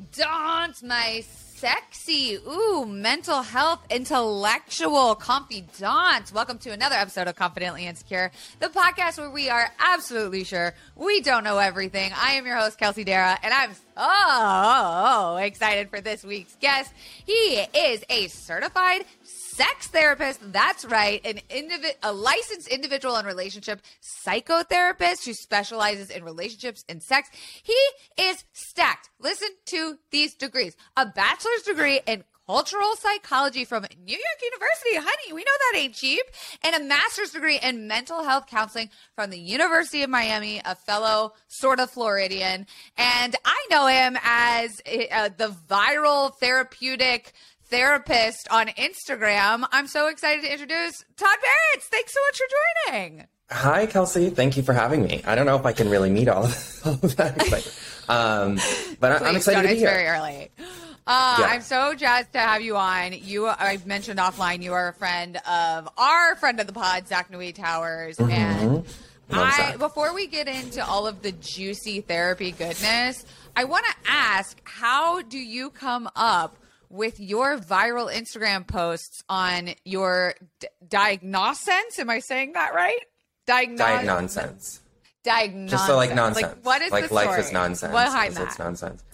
confidant, my sexy, ooh, mental health, intellectual confidant. Welcome to another episode of Confidently Insecure, the podcast where we are absolutely sure we don't know everything. I am your host, Kelsey Darragh, and I'm so excited for this week's guest. He is a certified sex therapist. That's right, an indivi- a licensed individual and relationship psychotherapist who specializes in relationships and sex. He is stacked. Listen to these degrees: a bachelor's degree in cultural psychology from New York University. Honey, we know that ain't cheap. And a master's degree in mental health counseling from the University of Miami, a fellow sort of Floridian. And I know him as uh, the viral therapeutic therapist on Instagram. I'm so excited to introduce Todd Baratz. Thanks so much for joining. Hi, Kelsey. Thank you for having me. I don't know if I can really meet all of, all of that, but, um, but I'm excited to be it's here. very early. Uh, Yeah. I'm so jazzed to have you on. You, I mentioned offline, you are a friend of our friend of the pod, Zach Nui Towers, and I. Before we get into all of the juicy therapy goodness, I want to ask, how do you come up? With your viral Instagram posts on your d- diagnosense, am I saying that right? Diagnos- Diet nonsense. Diagnosis. Just so like nonsense. Like, what is like the life story? is nonsense? What behind because It's that? nonsense.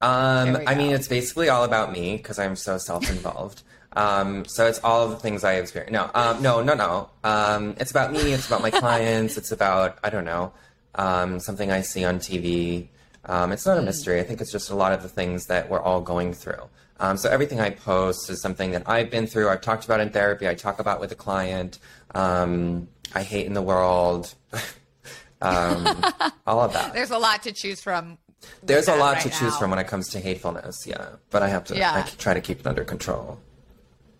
Um, I mean, it's basically all about me because I'm so self-involved. um, so it's all the things I experience. No, um, no, no, no. Um, it's about me. It's about my clients. It's about I don't know um, something I see on TV. Um, it's not Hmm. a mystery. I think it's just a lot of the things that we're all going through. Um, so everything I post is something that I've been through. I've talked about in therapy. I talk about with a client. Um, I hate in the world. um, all of that. There's a lot to choose from. There's a lot right to choose now. from when it comes to hatefulness, yeah. But I have to Yeah. I try to keep it under control.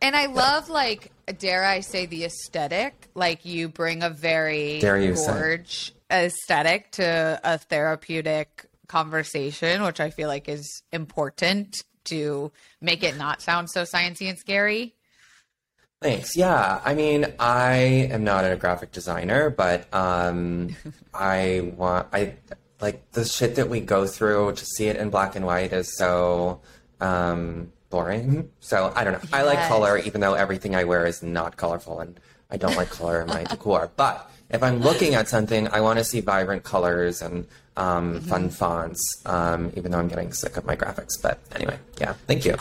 And I love, like, dare I say, the aesthetic. Like, you bring a very Dare you say. gorge aesthetic to a therapeutic conversation, which I feel like is important to make it not sound so sciencey and scary. Thanks. Yeah. I mean, I am not a graphic designer, but um I want I like the shit that we go through to see it in black and white is so um boring. So I don't know. I like color even though everything I wear is not colorful and I don't like color in my decor. But if I'm looking at something, I want to see vibrant colors and um, Mm-hmm. fun fonts, um, even though I'm getting sick of my graphics. But anyway, yeah, thank you.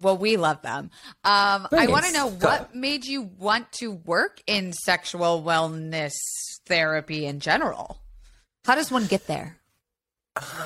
Well, we love them. Um, I want to know what made you want to work in sexual wellness therapy in general. How does one get there?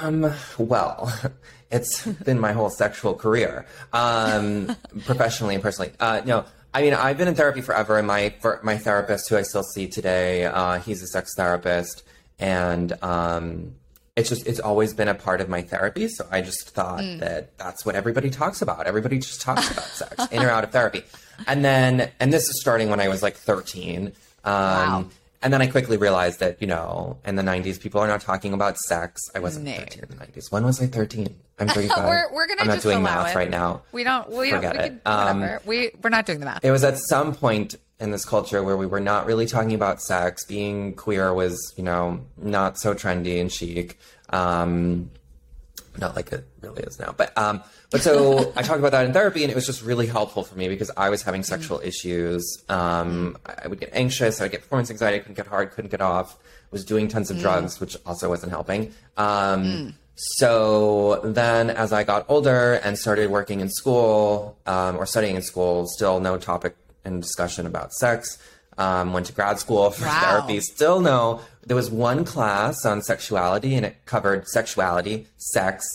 Um, well, it's been my whole sexual career, um, professionally and personally. Uh, no, I mean, I've been in therapy forever, and my for, my therapist, who I still see today, uh, he's a sex therapist, and um, it's just it's always been a part of my therapy. So I just thought that that's what everybody talks about. Everybody just talks about sex in or out of therapy, and then and this is starting when I was like thirteen. Um, Wow. and then I quickly realized that, you know, in the 90s, people are not talking about sex. I wasn't No. 13 in the 90s. When was I 13? I'm 35. we're we're gonna I'm not just doing math it. right now. We don't. We Forget don't. We it. can, Um, we we're not doing the math. It was at some point in this culture where we were not really talking about sex. Being queer was, you know, not so trendy and chic. Um, not like it really is now, but um, but so I talked about that in therapy, and it was just really helpful for me because I was having sexual issues. Um, I would get anxious, I would get performance anxiety, I couldn't get hard, couldn't get off. Was doing tons of drugs, which also wasn't helping. Um, So then, as I got older and started working in school um, or studying in school, still no topic in discussion about sex. Um, went to grad school for Wow. therapy. Still no. There was one class on sexuality, and it covered sexuality, sex,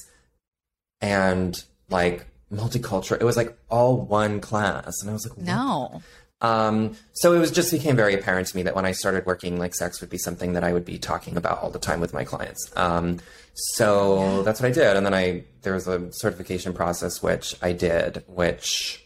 and like multicultural. It was like all one class, and I was like, what? no. Um, so it was just became very apparent to me that when I started working, like sex would be something that I would be talking about all the time with my clients. Um, so that's what I did, and then I there was a certification process which I did, which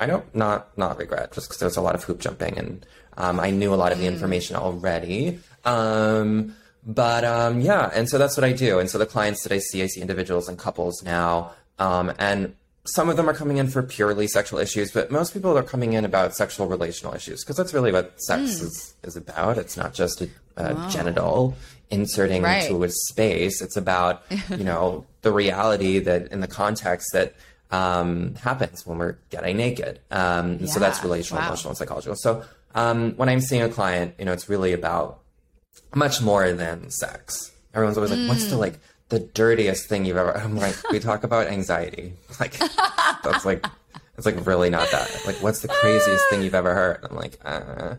I don't not not regret, just because there's a lot of hoop jumping and um, I knew a lot of the information already. Um, but um, yeah, and so that's what I do. And so the clients that I see, I see individuals and couples now, um, and some of them are coming in for purely sexual issues, but most people are coming in about sexual relational issues because that's really what sex is, is about. It's not just a, a genital inserting Right. into a space. It's about, you know, the reality that in the context that um, happens when we're getting naked. Um, and So that's relational, Wow. emotional, and psychological. So um, when I'm seeing a client, you know, it's really about much more than sex. Everyone's always like, "What's Mm. the like the dirtiest thing you've ever?" I'm like, we talk about anxiety. Like that's like it's like really not that. Like, what's the craziest thing you've ever heard? I'm like, uh,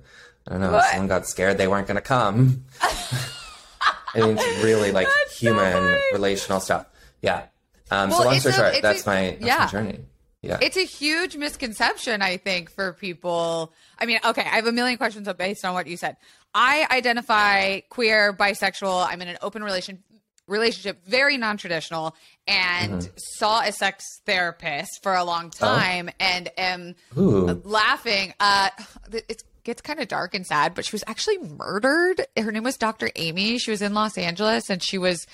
I don't know. What? Someone got scared they weren't gonna come. I mean, it's really like That's human funny. relational stuff. Yeah. Um, Well, so long story short, that's a- my that's yeah. my journey. Yeah. It's a huge misconception, I think, for people. I mean, okay, I have a million questions based on what you said. I identify queer, bisexual. I'm in an open relation relationship, very non-traditional, and Mm-hmm. saw a sex therapist for a long time, and am Oh. Ooh. laughing. Uh, it gets kind of dark and sad, but she was actually murdered. Her name was Dr. Amy. She was in Los Angeles, and she was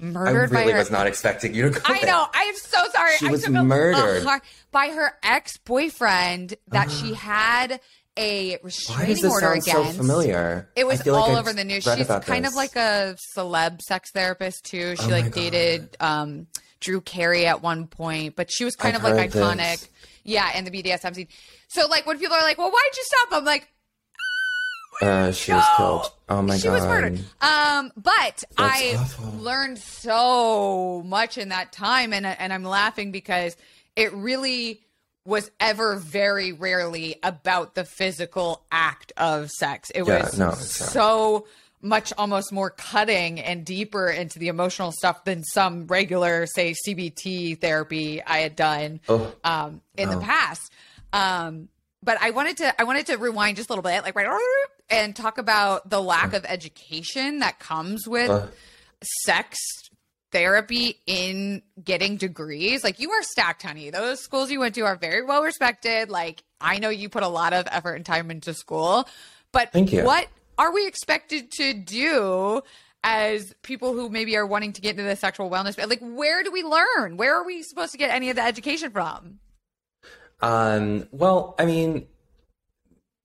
I really by her was not expecting you to go I there. know. I am so sorry. She I was took a- a murdered. by her ex boyfriend that she had a Why restraining does this order sound so against. familiar? It was like all I've over the news. She's kind this. of like a celeb sex therapist too. She Oh like dated um, Drew Carey at one point, but she was kind I've of like iconic. this. Yeah, in the BDSM scene. So like when people are like, "Well, why'd you stop?" I'm like, Uh, she was killed. Oh my she god. was murdered. Um, but I awful. learned so much in that time, and and I'm laughing because it really was ever very rarely about the physical act of sex. It Yeah, was no, so much almost more cutting and deeper into the emotional stuff than some regular, say, CBT therapy I had done Oh, um, in the past. Um, but I wanted to I wanted to rewind just a little bit, like right, and talk about the lack of education that comes with Uh. sex therapy in getting degrees. Like you are stacked, honey. Those schools you went to are very well respected. Like I know you put a lot of effort and time into school, but Thank you. what are we expected to do? As people who maybe are wanting to get into the sexual wellness, like where do we learn? Where are we supposed to get any of the education from? Um, well, I mean,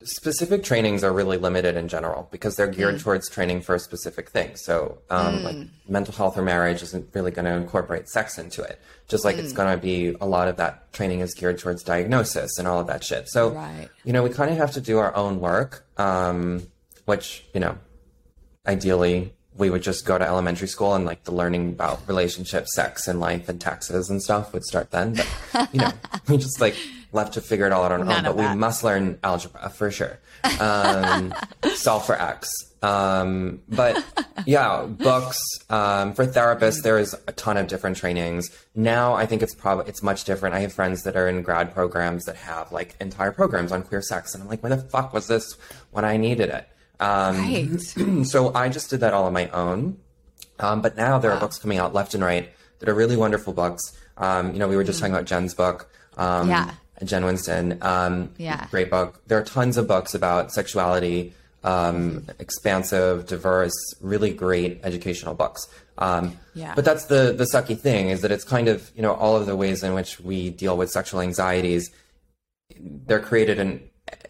specific trainings are really limited in general because they're geared Mm. towards training for a specific thing. So, um, like mental health or marriage isn't really going to incorporate sex into it. Just like Mm. it's going to be a lot of that training is geared towards diagnosis and all of that shit. So, Right. you know, we kind of have to do our own work, um, which, you know, ideally we would just go to elementary school and like the learning about relationships, sex and life and taxes and stuff would start then. But you know, we just like left to figure it all out on our own. But we must learn algebra for sure. Um, solve for X. Um, but yeah, books um, for therapists. There is a ton of different trainings now. I think it's probably it's much different. I have friends that are in grad programs that have like entire programs on queer sex, and I'm like, where the fuck was this when I needed it? Um, Right. so I just did that all on my own. Um, but now there are books coming out left and right that are really wonderful books. Um, you know, we were just talking about Jen's book. Um, Yeah. Jen Winston. Um, Yeah. Great book. There are tons of books about sexuality, um, expansive, diverse, really great educational books. Um, Yeah. But that's the, the sucky thing is that it's kind of, you know, all of the ways in which we deal with sexual anxieties they're created in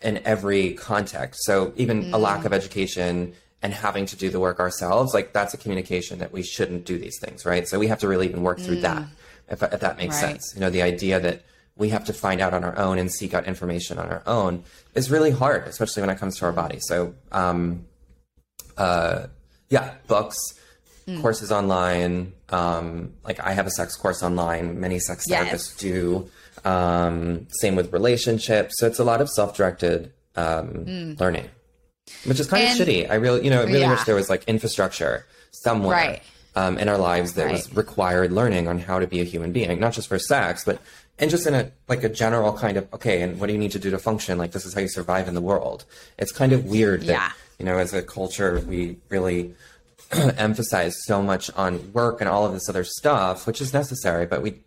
in every context. So even a lack of education and having to do the work ourselves, like that's a communication that we shouldn't do these things, right? So we have to really even work through that, if, if that makes Right. sense. You know, the idea that we have to find out on our own and seek out information on our own is really hard, especially when it comes to our body. So, um, uh, yeah, books, courses online. Um, like I have a sex course online. Many sex Yes. therapists do. Um, same with relationships. So it's a lot of self-directed um, learning, which is kind And- of shitty. I really, you know, I really Yeah. wish there was like infrastructure somewhere Right. um, in our lives that was required learning on how to be a human being, not just for sex, but and just in a like a general kind of okay. And what do you need to do to function? Like this is how you survive in the world. It's kind of weird that Yeah. you know, as a culture, we really emphasize so much on work and all of this other stuff, which is necessary, but we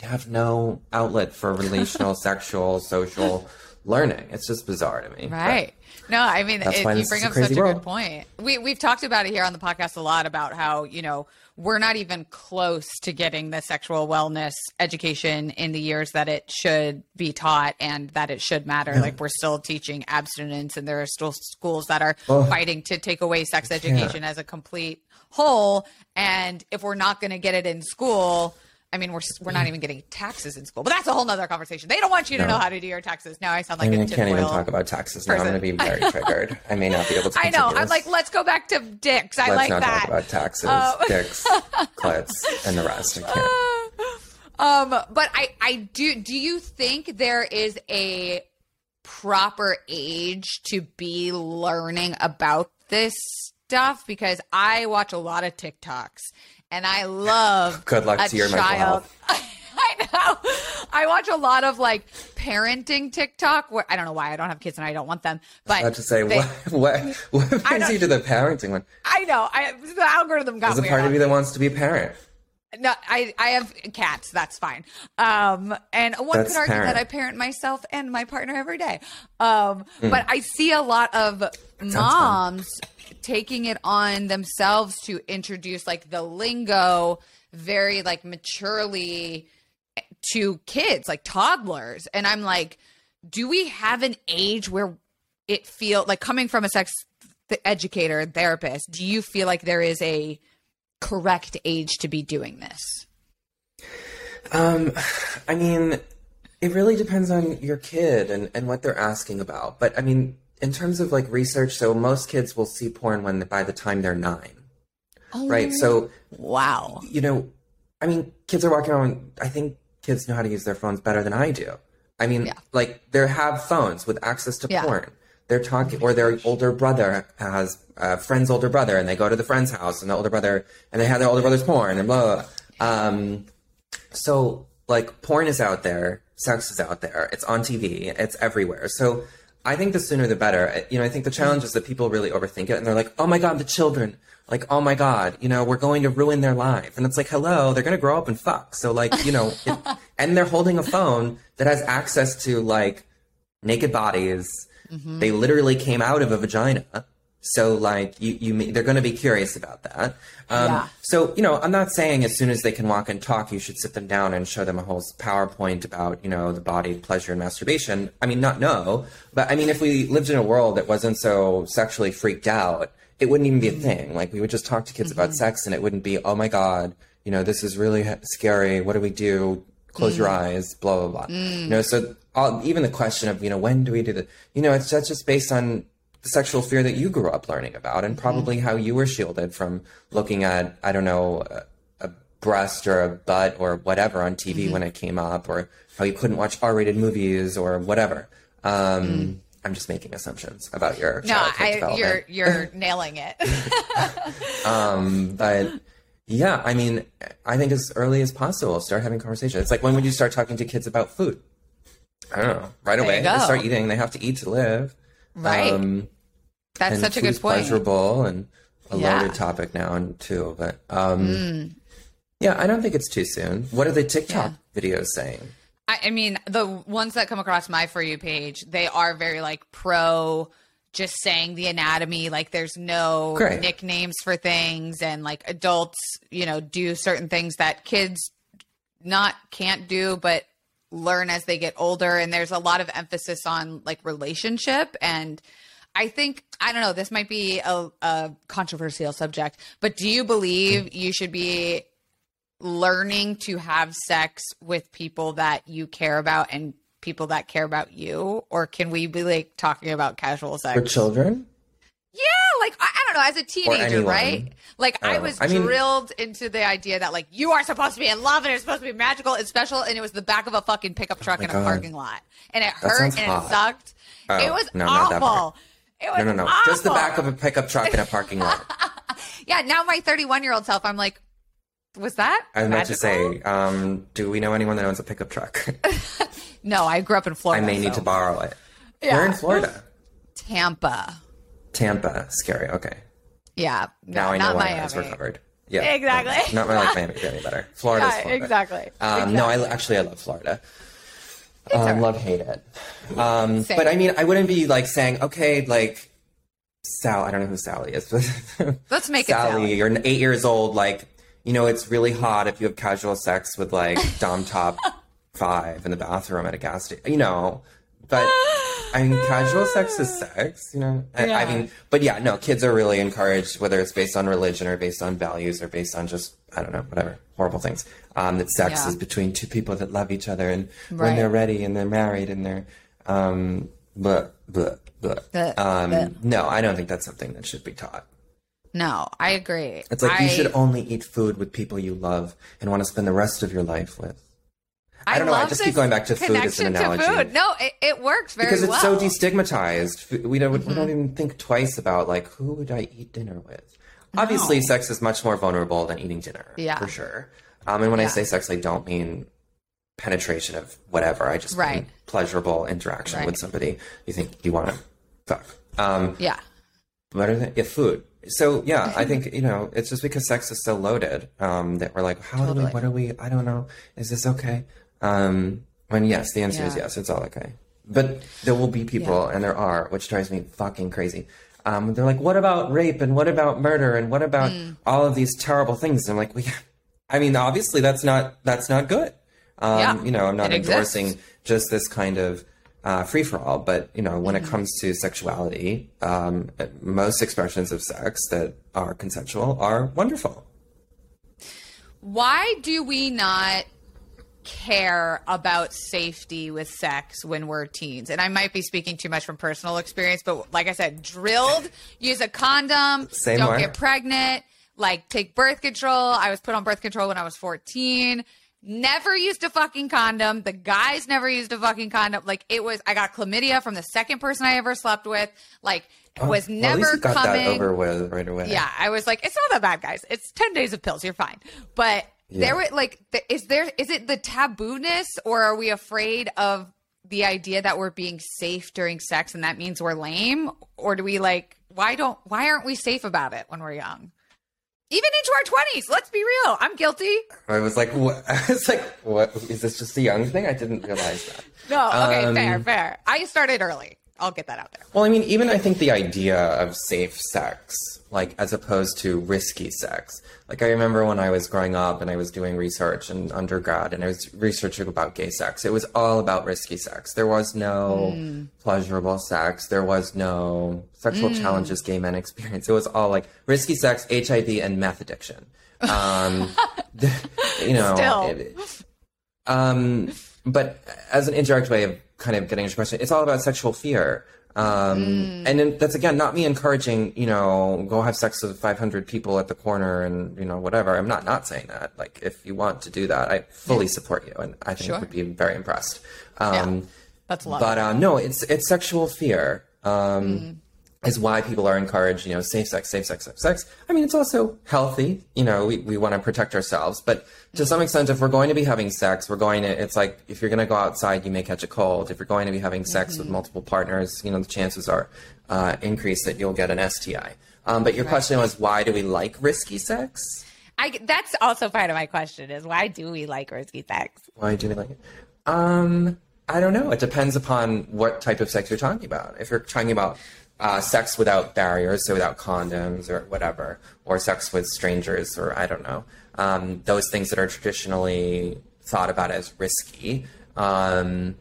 have no outlet for relational, sexual, social learning. It's just bizarre to me. But Right. No, I mean, it, you bring up such a world. good point. We we've talked about it here on the podcast a lot about how you know we're not even close to getting the sexual wellness education in the years that it should be taught and that it should matter. Yeah. Like we're still teaching abstinence, and there are still schools that are fighting to take away sex education as a complete whole. And if we're not going to get it in school, I mean, we're we're not even getting taxes in school, but that's a whole nother conversation. They don't want you to no. know how to do your taxes. Now I sound like I mean, I can't even talk about taxes now. I'm going to be very triggered. I may not be able to. I know. I'm like, let's go back to dicks. I let's like not that. Talk about taxes, uh, dicks, clits, and the rest. I can't. Um, but I, I do. Do you think there is a proper age to be learning about this stuff? Because I watch a lot of TikToks and I love good luck to your child. I know. I watch a lot of like parenting TikTok. Where I don't know why I don't have kids and I don't want them. But I have to say, they, what what what brings you to the parenting one? I know. I the algorithm got. There's a part of you that wants to be a parent. No, I I have cats. That's fine. Um, and one that's could argue parent. that I parent myself and my partner every day. Um, mm. but I see a lot of moms taking it on themselves to introduce like the lingo very like maturely to kids, like toddlers. And I'm like, do we have an age where it feel like coming from a sex educator therapist, do you feel like there is a correct age to be doing this? Um, I mean, it really depends on your kid and, and what they're asking about. But I mean, in terms of like research, so most kids will see porn when by the time they're nine. Oh, right. So wow. You know, I mean, kids are walking around. I think kids know how to use their phones better than I do. I mean, yeah. like they have phones with access to yeah. porn. They're talking, or their older brother has a friend's older brother, and they go to the friend's house, and the older brother, and they have their older brother's porn, and blah. blah, blah. Um, so like, porn is out there, sex is out there, it's on TV, it's everywhere. So I think the sooner the better. You know, I think the challenge is that people really overthink it and they're like, oh my God, the children. Like, oh my God, you know, we're going to ruin their life. And it's like, hello, they're going to grow up and fuck. So, like, you know, it, and they're holding a phone that has access to like naked bodies. Mm-hmm. They literally came out of a vagina. So like you, you, they're going to be curious about that. Um, yeah. So you know, I'm not saying as soon as they can walk and talk, you should sit them down and show them a whole PowerPoint about you know the body, pleasure, and masturbation. I mean, not no, but I mean, if we lived in a world that wasn't so sexually freaked out, it wouldn't even be a mm-hmm. thing. Like we would just talk to kids mm-hmm. about sex, and it wouldn't be, oh my god, you know, this is really scary. What do we do? Close mm. your eyes. Blah blah blah. Mm. You know, so all, even the question of you know when do we do that? You know, it's that's just based on the sexual fear that you grew up learning about and probably mm-hmm. how you were shielded from looking at i don't know a, a breast or a butt or whatever on tv mm-hmm. when it came up or how you couldn't watch r-rated movies or whatever um, mm. i'm just making assumptions about your childhood. no I, you're you're nailing it um, but yeah i mean i think as early as possible start having conversations it's like when would you start talking to kids about food i don't know right away they start eating they have to eat to live Right. Um, That's such a good point. Pleasurable and a yeah. loaded topic now and too, but um, mm. yeah, I don't think it's too soon. What are the TikTok yeah. videos saying? I, I mean, the ones that come across my for you page, they are very like pro just saying the anatomy like there's no Great. nicknames for things and like adults you know do certain things that kids not can't do but learn as they get older and there's a lot of emphasis on like relationship and I think I don't know this might be a, a controversial subject but do you believe you should be learning to have sex with people that you care about and people that care about you or can we be like talking about casual sex for children yeah, like I, I don't know, as a teenager, right? Like I, I was I mean, drilled into the idea that like you are supposed to be in love and it's supposed to be magical and special, and it was the back of a fucking pickup oh truck oh in a God. parking lot, and it that hurt and hot. it sucked. Oh, it was no, awful. No, no, no, awful. just the back of a pickup truck in a parking lot. yeah, now my 31 year old self, I'm like, was that? I was about to say, um, do we know anyone that owns a pickup truck? no, I grew up in Florida. I may so. need to borrow it. Yeah. Where in Florida? Tampa. Tampa, scary. Okay. Yeah. Now I know why Miami. I recovered. Yeah. Exactly. Not my like Miami any better. Florida's yeah, Florida. Exactly. Um, exactly. No, I actually I love Florida. Um, right. Love hate it. Um, but I mean, I wouldn't be like saying, okay, like Sal. I don't know who Sally is, but let's make Sally, it Sally. You're eight years old. Like you know, it's really hot if you have casual sex with like Dom Top five in the bathroom at a gas station, you know. But I mean, casual sex is sex, you know. I, I mean, but yeah, no, kids are really encouraged, whether it's based on religion or based on values or based on just I don't know, whatever horrible things. Um, that sex Yeah. is between two people that love each other, and Right. when they're ready and they're married and they're, um, but but but But- um, but- no, I don't think that's something that should be taught. No, I agree. It's like I, you should only eat food with people you love and want to spend the rest of your life with. I don't know, I just keep going back to food as an analogy. food. No, it, it works very well. because it's well. Mm-hmm. so destigmatized. We don't we don't even think twice about like who would I eat dinner with. Obviously, sex is much more vulnerable than eating dinner. Yeah. for sure. Um, and when I say sex, I don't mean penetration of whatever. I just Right. mean pleasurable interaction Right. with somebody you think you want to fuck. Um, yeah. what are they? Yeah, food. So yeah, I think you know it's just because sex is so loaded um, that we're like, how do we? What are we? I don't know. Is this okay? Um, when yes, the answer is yes. It's all okay. But there will be people, and there are, which drives me fucking crazy. Um, they're like, what about rape and what about murder and what about Mm. all of these terrible things? And I'm like, we, I mean, obviously that's not that's not good. Um, Yeah, you know, I'm not it exists. endorsing just this kind of uh, free for all. But you know, when Mm-hmm. it comes to sexuality, um, most expressions of sex that are consensual are wonderful. Why do we not care about safety with sex when we're teens? And I might be speaking too much from personal experience, but like I said, drilled, use a condom, Same don't get pregnant, like take birth control. I was put on birth control when I was 14. Never used a fucking condom. The guys never used a fucking condom. Like it was, I got chlamydia from the second person I ever slept with. Like oh, was Well, at never least you got coming. that over with right away. Yeah, I was like, it's not that bad, guys. It's ten days of pills. You're fine. But there were like, is there is it the tabooness, or are we afraid of the idea that we're being safe during sex, and that means we're lame, or do we like why don't why aren't we safe about it when we're young? Even into our twenties. Let's be real. I'm guilty. I was like, what? I was like, what? Is this just a young thing? I didn't realize that. No, okay, Um, fair, fair. I started early. I'll get that out there. Well, I mean, even I think the idea of safe sex, like as opposed to risky sex. Like I remember when I was growing up and I was doing research in undergrad and I was researching about gay sex. It was all about risky sex. There was no pleasurable sex. There was no sexual challenges gay men experience. It was all like risky sex, HIV, and meth addiction. Um, you know, Still. it- um, but as an indirect way of kind of getting into your question, it's all about sexual fear. Um, and then that's again not me encouraging, you know, go have sex with 500 people at the corner and, you know, whatever. I'm not not saying that. Like, if you want to do that, I fully support you and I think Sure. would be very impressed. Um, That's love. but uh, no, it's it's sexual fear. Um, Is why people are encouraged, you know, safe sex, safe sex, safe sex. I mean, it's also healthy. You know, we, we want to protect ourselves, but to some extent, if we're going to be having sex, we're going to. It's like if you're going to go outside, you may catch a cold. If you're going to be having sex with multiple partners, you know, the chances are uh, increased that you'll get an STI. Um, but your question was, why do we like risky sex? I that's also part of my question is why do we like risky sex? Why do we like it? Um, I don't know. It depends upon what type of sex you're talking about. If you're talking about uh, sex without barriers, so without condoms or whatever, or sex with strangers, or I don't know, um, those things that are traditionally thought about as risky. Um,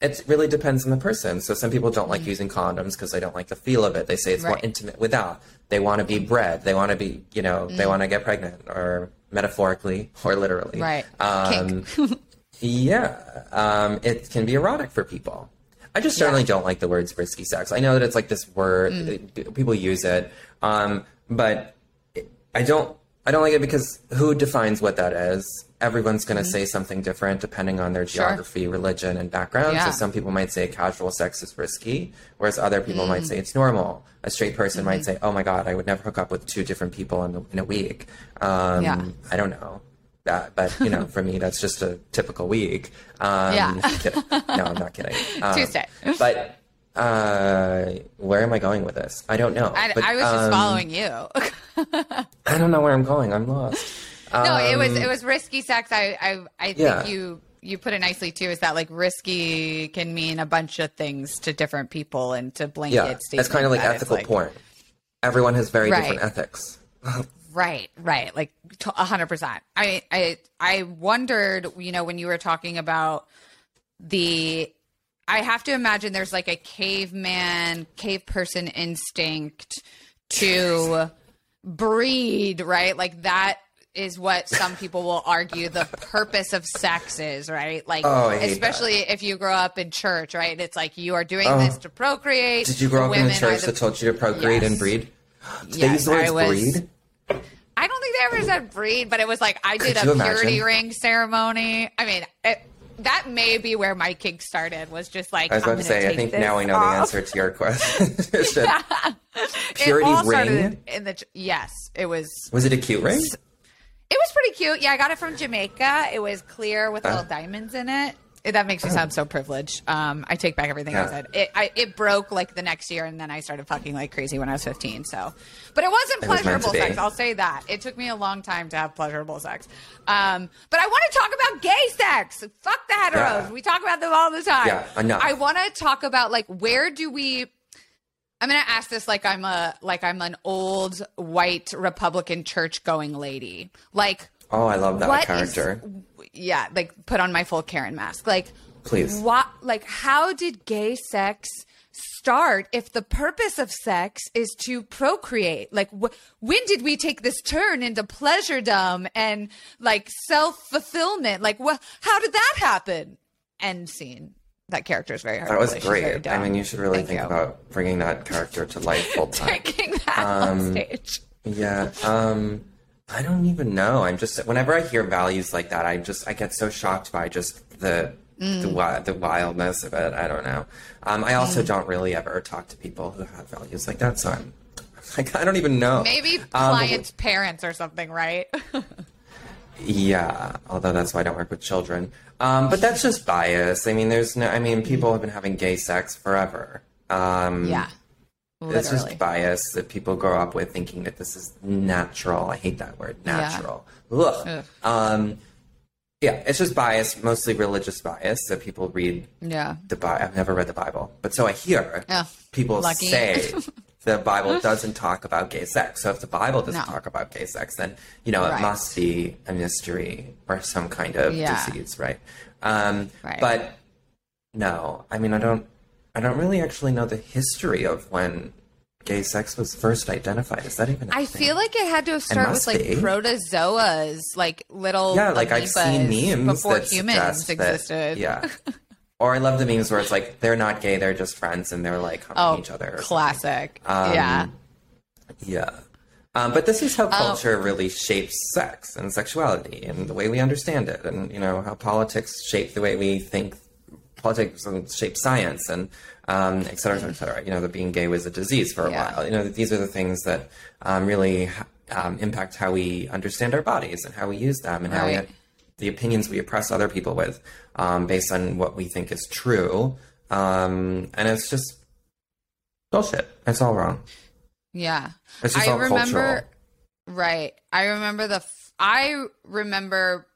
it really depends on the person. So some people don't like using condoms because they don't like the feel of it. They say it's more intimate without. They want to be bred. They want to be, you know, they want to get pregnant, or metaphorically or literally. Right. Um, yeah, um, it can be erotic for people. I just certainly don't like the words risky sex. I know that it's like this word Mm. people use it, um, but I don't. I don't like it because who defines what that is? Everyone's going to say something different depending on their Mm-hmm. Sure. geography, religion, and background. Yeah. So some people might say casual sex is risky, whereas other people Mm. might say it's normal. A straight person Mm-hmm. might say, "Oh my god, I would never hook up with two different people in, a- in a week." Um, Yeah. I don't know that, but you know, for me, that's just a typical week. Um, Yeah. No, I'm not kidding. Um, Tuesday. But uh, where am I going with this? I don't know. I, But, I was just um, following you. I don't know where I'm going. I'm lost. no, it was Um, it was risky sex. I I, I think Yeah. you you put it nicely too. Is that like risky can mean a bunch of things to different people and to blanket Yeah, statements. it's kind of like ethical like- porn. Everyone has very Right. different ethics. Right, right. Like a hundred percent. I, I, I wondered, you know, when you were talking about the, I have to imagine there's like a caveman, cave person instinct to breed, right? Like that is what some people will argue the purpose of sex is, right? Like, Oh, especially if you grow up in church, right? It's like you are doing Oh. this to procreate. Did you grow up in the are church the- that told you to procreate Yes. and breed? Did they Yes, use the words I was- breed? I don't think they ever said breed, but it was like I did Could a purity imagine? ring ceremony. I mean, it, that may be where my kink started. Was just like I was I'm about to say, I think now I know off. the answer to your question. It Purity ring? in, in the yes, it was. Was it a cute ring? It was pretty cute. Yeah, I got it from Jamaica. It was clear with Uh. little diamonds in it. That makes me sound so privileged. Um, I take back everything I said. It, I, it broke like the next year, and then I started fucking like crazy when I was 15. So, but it wasn't It was to pleasurable be. sex. I'll say that. It took me a long time to have pleasurable sex. Um, but I want to talk about gay sex. Fuck the heteros. Yeah. We talk about them all the time. Yeah, enough. I want to talk about like where do we I'm gonna ask this like I'm a like I'm an old white Republican church going lady. Like Oh, I love that what is- character. Yeah, like put on my full Karen mask. Like Please. what like how did gay sex start if the purpose of sex is to procreate? Like wh- when did we take this turn into pleasuredom and like self-fulfillment? Like what how did that happen? End scene. That character is very hard. That was play. She's very great. I mean, you should really Thank think you. about bringing that character to life full time. taking that on Um, stage. Yeah. Um I don't even know. I'm just whenever I hear values like that, I just I get so shocked by just the the, the wildness of it. I don't know. Um, I also don't really ever talk to people who have values like that, so I'm like I don't even know. Maybe Um, clients' parents or something, right? Yeah, although that's why I don't work with children. Um, but that's just bias. I mean, there's no. I mean, people have been having gay sex forever. Um, yeah. It's just bias that people grow up with thinking that this is natural. I hate that word, Yeah. natural. Ugh. Ugh. Um, yeah, it's just bias, mostly religious bias that people read yeah. the Bible. I've never read the Bible, but so I hear Oh, people lucky. say the Bible doesn't talk about gay sex. So if the Bible doesn't No. talk about gay sex, then you know Right. it must be a mystery or some kind of Yeah. disease, right? Um, Right. But no, I mean, I don't. I don't really actually know the history of when gay sex was first identified. Is that even? a I thing? feel like it had to have started with like be. protozoas, like little yeah, like I've seen memes before that humans suggest that- existed. yeah. Or I love the memes where it's like they're not gay, they're just friends, and they're like humping Oh, each other. classic. Um, yeah. Yeah. Um, but this is how culture really shapes sex and sexuality and the way we understand it, and you know how politics shape the way we think. Politics shape science, and um, et cetera, et cetera, et cetera. You know, that being gay was a disease for a Yeah. while. You know, these are the things that um, really um, impact how we understand our bodies and how we use them, and how we the opinions we oppress other people with, um, based on what we think is true. Um, and it's just bullshit. It's all wrong. Yeah. It's just I all remember cultural. right. I remember the f- I remember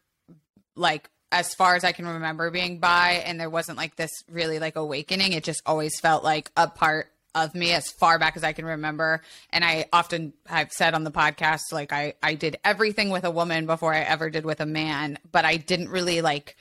like as far as I can remember being bi and there wasn't like this really like awakening. It just always felt like a part of me as far back as I can remember. And I often have said on the podcast, like I, I did everything with a woman before I ever did with a man, but I didn't really like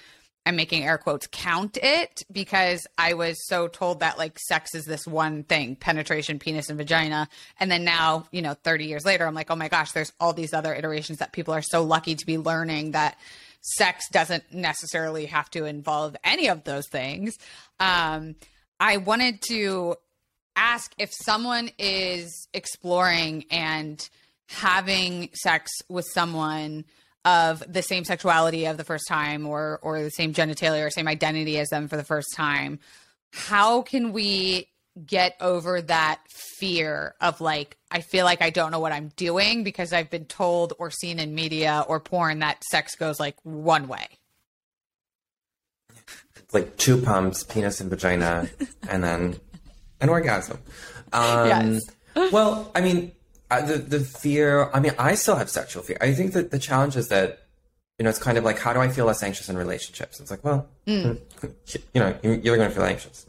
I'm making air quotes count it because I was so told that like sex is this one thing, penetration, penis and vagina. And then now, you know, 30 years later, I'm like, oh my gosh, there's all these other iterations that people are so lucky to be learning that sex doesn't necessarily have to involve any of those things. Um, I wanted to ask if someone is exploring and having sex with someone of the same sexuality of the first time or or the same genitalia or same identity as them for the first time how can we get over that fear of like i feel like i don't know what i'm doing because i've been told or seen in media or porn that sex goes like one way like two pumps, penis and vagina, and then an orgasm. Um, Yes. well, I mean, the the fear. I mean, I still have sexual fear. I think that the challenge is that you know it's kind of like how do I feel less anxious in relationships? It's like, well, you know, you're going to feel anxious.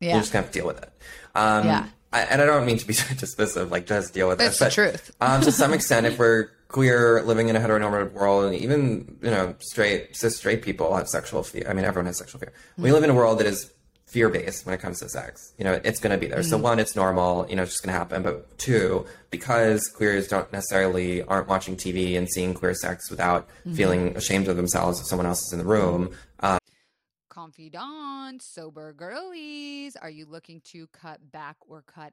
Yeah. You're just going to have to deal with it. Um, Yeah. I, and I don't mean to be so dismissive, like just deal with That's it. the truth. um, to some extent, if we're queer living in a heteronormative world, and even you know straight cis straight people have sexual fear. I mean, everyone has sexual fear. Mm-hmm. We live in a world that is fear based when it comes to sex. You know, it's going to be there. Mm-hmm. So one, it's normal. You know, it's just going to happen. But two, because queers don't necessarily aren't watching TV and seeing queer sex without mm-hmm. feeling ashamed of themselves if someone else is in the room. Confidants, sober girlies, are you looking to cut back or cut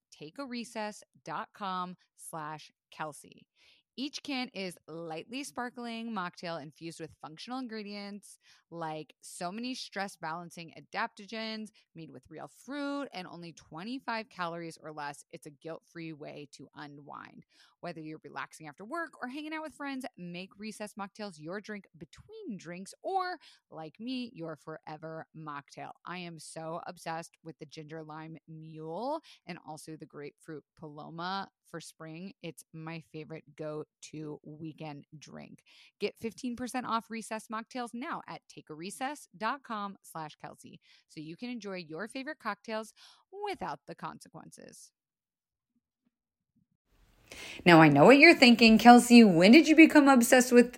takearecess.com slash Kelsey. Each can is lightly sparkling mocktail infused with functional ingredients like so many stress balancing adaptogens made with real fruit and only 25 calories or less. It's a guilt free way to unwind. Whether you're relaxing after work or hanging out with friends, make recess mocktails your drink between drinks or, like me, your forever mocktail. I am so obsessed with the ginger lime mule and also the grapefruit paloma for spring. It's my favorite go to weekend drink. Get 15% off recess mocktails now at takearecess.com slash Kelsey so you can enjoy your favorite cocktails without the consequences. Now, I know what you're thinking, Kelsey. When did you become obsessed with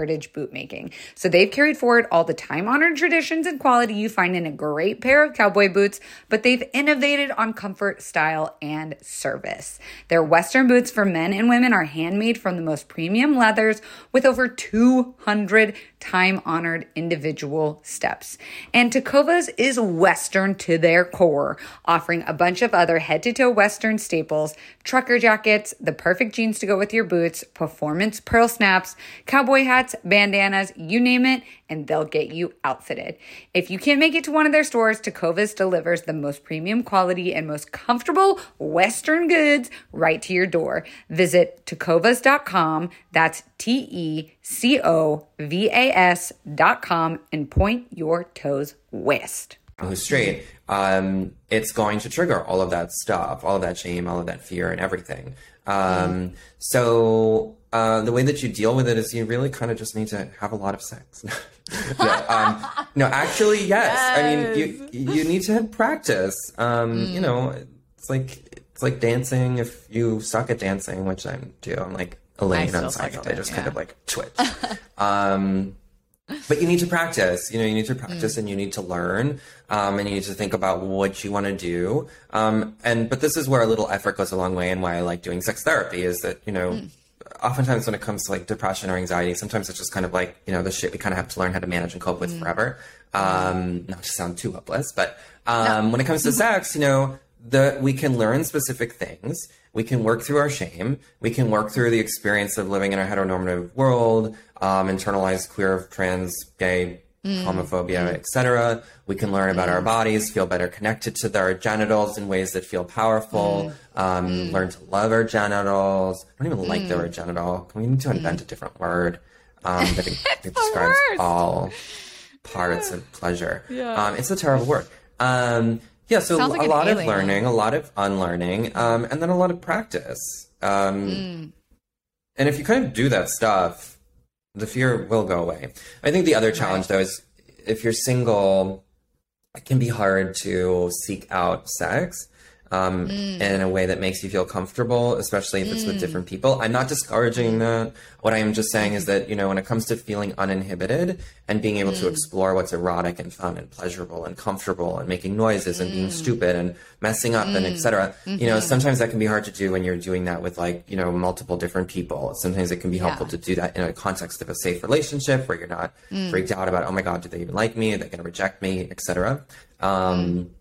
heritage boot making. So they've carried forward all the time honored traditions and quality you find in a great pair of cowboy boots, but they've innovated on comfort, style, and service. Their Western boots for men and women are handmade from the most premium leathers with over 200 time honored individual steps. And Tecovas is Western to their core, offering a bunch of other head to toe Western staples, trucker jackets, the perfect jeans to go with your boots, performance pearl snaps, cowboy hats, bandanas, you name it, and they'll get you outfitted. If you can't make it to one of their stores, Tecovas delivers the most premium quality and most comfortable Western goods right to your door. Visit tecovas.com. That's T E C O V A S.com and point your toes west. Who's straight, um, it's going to trigger all of that stuff, all of that shame, all of that fear, and everything. Um. So uh, the way that you deal with it is you really kind of just need to have a lot of sex. no, um, no, actually, yes. yes. I mean, you you need to practice. Um, mm. You know, it's like it's like dancing. If you suck at dancing, which I do, I'm like Elaine on Seinfeld. I just yeah. kind of like twitch. um, but you need to practice. You know, you need to practice mm. and you need to learn. Um, and you need to think about what you want to do. Um, and but this is where a little effort goes a long way, and why I like doing sex therapy is that you know. Mm oftentimes when it comes to like depression or anxiety, sometimes it's just kind of like, you know, the shit we kind of have to learn how to manage and cope with mm. forever. Um, not to sound too hopeless, but um, no. when it comes to sex, you know, the we can learn specific things. We can work through our shame. We can work through the experience of living in a heteronormative world, um, internalized queer, trans, gay, mm. homophobia, mm. etc. We can learn about mm. our bodies, feel better connected to our genitals in ways that feel powerful. Mm. Um, mm. learn to love our genitals. I don't even like the mm. word genital. We need to invent a different word um, that it, describes all parts of pleasure. Yeah. Um, it's a terrible word. Um, yeah, so a lot alien. of learning, a lot of unlearning, um, and then a lot of practice. Um, mm. And if you kind of do that stuff, the fear will go away. I think the other challenge, right. though, is if you're single, it can be hard to seek out sex. Um, mm. in a way that makes you feel comfortable, especially if it's with mm. different people. I'm not discouraging that. What I am just saying is that, you know, when it comes to feeling uninhibited and being able to mm. explore what's erotic and fun and pleasurable and comfortable and making noises and being stupid and messing up and etc. You know, mm-hmm. sometimes that can be hard to do when you're doing that with like, you know, multiple different people. Sometimes it can be helpful Yeah. to do that in a context of a safe relationship where you're not freaked out about, oh my God, do they even like me? Are they going to reject me, etc. Um,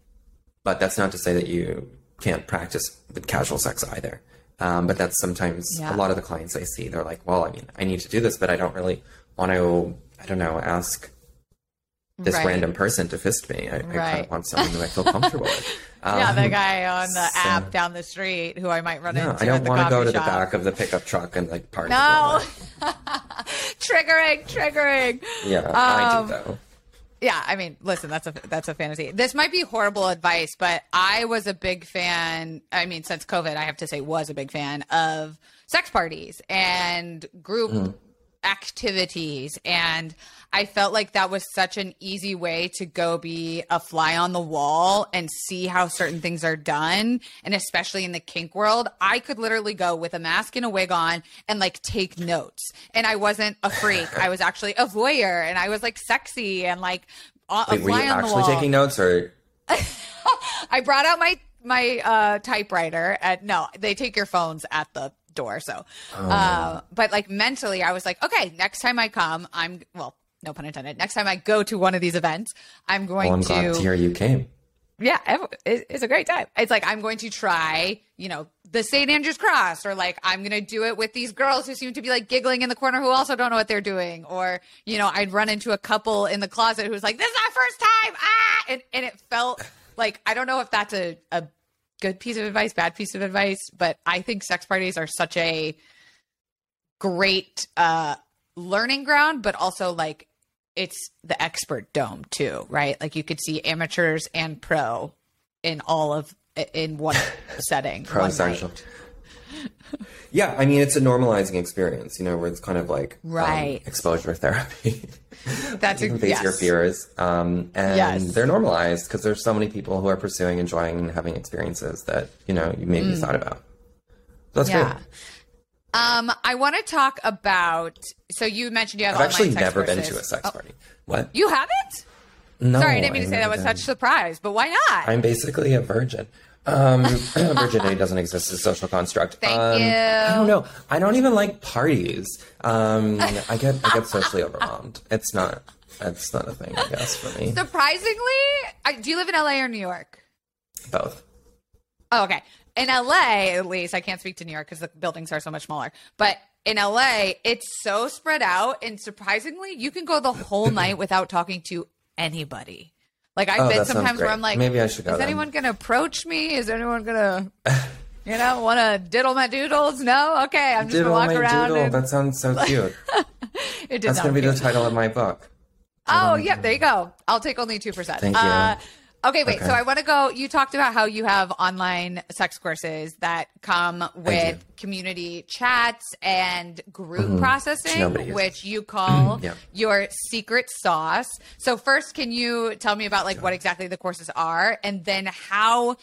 but that's not to say that you can't practice with casual sex either. Um, but that's sometimes Yeah. a lot of the clients I see. They're like, well, I mean, I need to do this, but I don't really want to. I don't know. Ask this Right. random person to fist me. I, I kind of want someone who I feel comfortable with. Um, yeah, the guy on the so- app down the street who I might run No, into I don't want to go to the back of the pickup truck and like party. No, triggering, triggering. Yeah, I Um, do though. Yeah, I mean, listen, that's a that's a fantasy. This might be horrible advice, but I was a big fan. I mean, since COVID, I have to say, was a big fan of sex parties and group Mm-hmm. activities, and I felt like that was such an easy way to go be a fly on the wall and see how certain things are done, and especially in the kink world, I could literally go with a mask and a wig on and like take notes, and I wasn't a freak. I was actually a voyeur, and I was like sexy and like a, Wait, were you fly on the actually wall. taking notes or? I brought out my my uh, typewriter. At no, they take your phones at the door. So, Oh, uh, but like mentally, I was like, okay, next time I come, I'm well, no pun intended. Next time I go to one of these events, I'm going Well, I'm to. glad to hear you came. Yeah, it's a great time. It's like I'm going to try, you know, the St. Andrew's Cross, or like I'm going to do it with these girls who seem to be like giggling in the corner who also don't know what they're doing, or you know, I'd run into a couple in the closet who's like, "This is our first time," ah, and and it felt like I don't know if that's a a good piece of advice, bad piece of advice, but I think sex parties are such a great uh learning ground, but also like it's the expert dome too, right? Like you could see amateurs and pro in all of in one setting. Pro one essential. Yeah, I mean it's a normalizing experience, you know, where it's kind of like um, Right. exposure therapy. That's you can face yes. your fears, um, and Yes. they're normalized because there's so many people who are pursuing, enjoying, and having experiences that you know you maybe thought about. That's Mm. Yeah. great. Um, I want to talk about. So you mentioned you have I've actually never been to a sex Oh, party. What? You haven't? No, Sorry, I didn't mean to I've say that was such a surprise, but why not? I'm basically a virgin. Um, virginity doesn't exist as a social construct. Thank um, you. I don't know. I don't even like parties. Um, I get I get socially overwhelmed. It's not. It's not a thing, I guess, for me. Surprisingly, I, do you live in LA or New York? Both. Oh, okay. In LA, at least, I can't speak to New York because the buildings are so much smaller. But in LA, it's so spread out, and surprisingly, you can go the whole night without talking to anybody. Like I've Oh, been sometimes where. I'm like, Maybe I should go Is then." anyone going to approach me? Is anyone going to, you know, want to diddle my doodles? No. Okay, I'm just Diddle going to my walk around. doodle. And, That sounds so cute. it did That's gonna be the title of my book. Oh, yep. There you go. I'll take only 2%. Thank you. Uh, okay, wait. Okay. So I want to go. You talked about how you have online sex courses that come with community chats and group processing, Mm-hmm. nobody which you call Yeah. your secret sauce. So, first, can you tell me about like what exactly the courses are and then how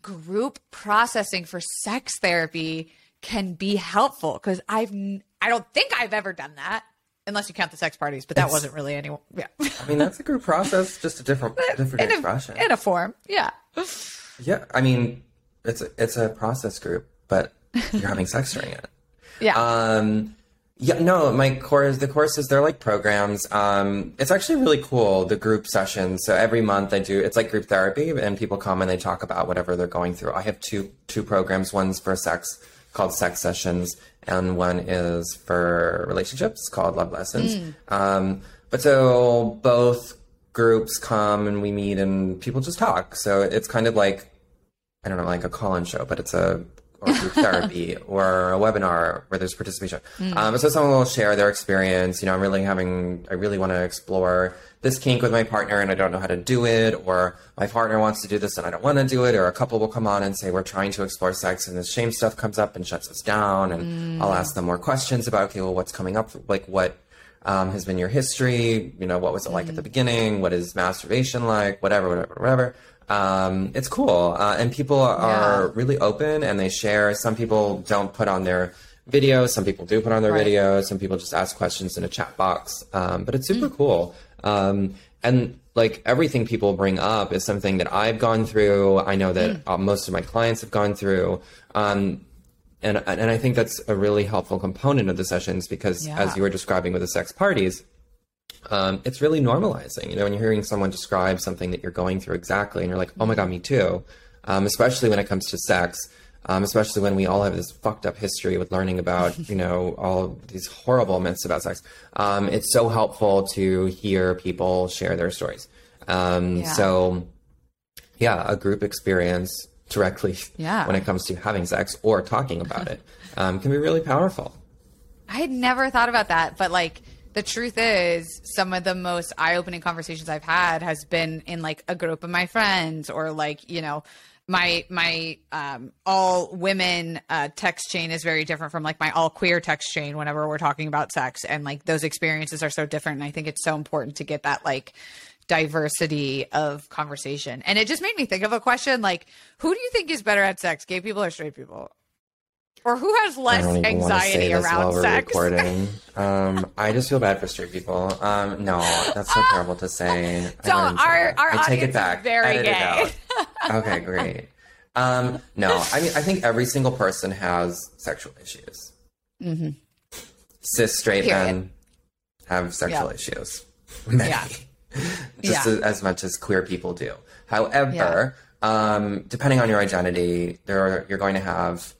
group processing for sex therapy can be helpful? Because I've, I don't think I've ever done that. Unless you count the sex parties, but that It's- wasn't really any. Yeah. I mean, that's a group process, just a different, different in expression. a, in a form. Yeah. yeah, I mean, it's a, it's a process group, but you're having sex during it. Yeah. Um, yeah, no, my course, the courses, they're like programs. Um, it's actually really cool, the group sessions. So every month I do, it's like group therapy and people come and they talk about whatever they're going through. I have two, two programs. One's for sex called sex sessions and one is for relationships called love lessons. Um, but so both groups come and we meet and people just talk. So it's kind of like, I don't know, like a call-in show, but it's a or group therapy or a webinar where there's participation. Um, so someone will share their experience. You know, I'm really having, I really want to explore this kink with my partner and I don't know how to do it, or my partner wants to do this and I don't want to do it, or a couple will come on and say we're trying to explore sex and this shame stuff comes up and shuts us down, and I'll ask them more questions about okay, well, what's coming up, like what um, has been your history. You know, what was it like at the beginning? What is masturbation like? Whatever, whatever, whatever. Um, it's cool, uh, and people are Yeah. really open and they share. Some people don't put on their videos. Some people do put on their Right. videos. Some people just ask questions in a chat box. Um, but it's super Mm. cool. Um, and like everything people bring up is something that I've gone through. I know that Mm. uh, most of my clients have gone through. Um, and and I think that's a really helpful component of the sessions because, Yeah. as you were describing with the sex parties, um, it's really normalizing. You know, when you're hearing someone describe something that you're going through exactly, and you're like, "Oh my god, me too." Um, especially when it comes to sex, um, especially when we all have this fucked up history with learning about, you know, all these horrible myths about sex. Um, it's so helpful to hear people share their stories. Um, Yeah. So, yeah, a group experience directly Yeah. when it comes to having sex or talking about it um, can be really powerful. I had never thought about that, but like the truth is some of the most eye-opening conversations I've had has been in like a group of my friends or like, you know, my my um all women uh text chain is very different from like my all queer text chain whenever we're talking about sex and like those experiences are so different and I think it's so important to get that like diversity of conversation. And it just made me think of a question like who do you think is better at sex, gay people or straight people? Or who has less don't even want to say anxiety around sex? recording. Um, I just feel bad for straight people. Um, no, that's so terrible to say. I Don't. wouldn't Our- our I take it back. very Edit it gay. Okay, great. Um, no, I mean, I think every single person has sexual issues. Mm-hmm. Cis straight Period. men have sexual Yeah. issues. Many. Yeah. just Yeah. as, much as queer people do. However, um, depending on your identity, there are, you're going to have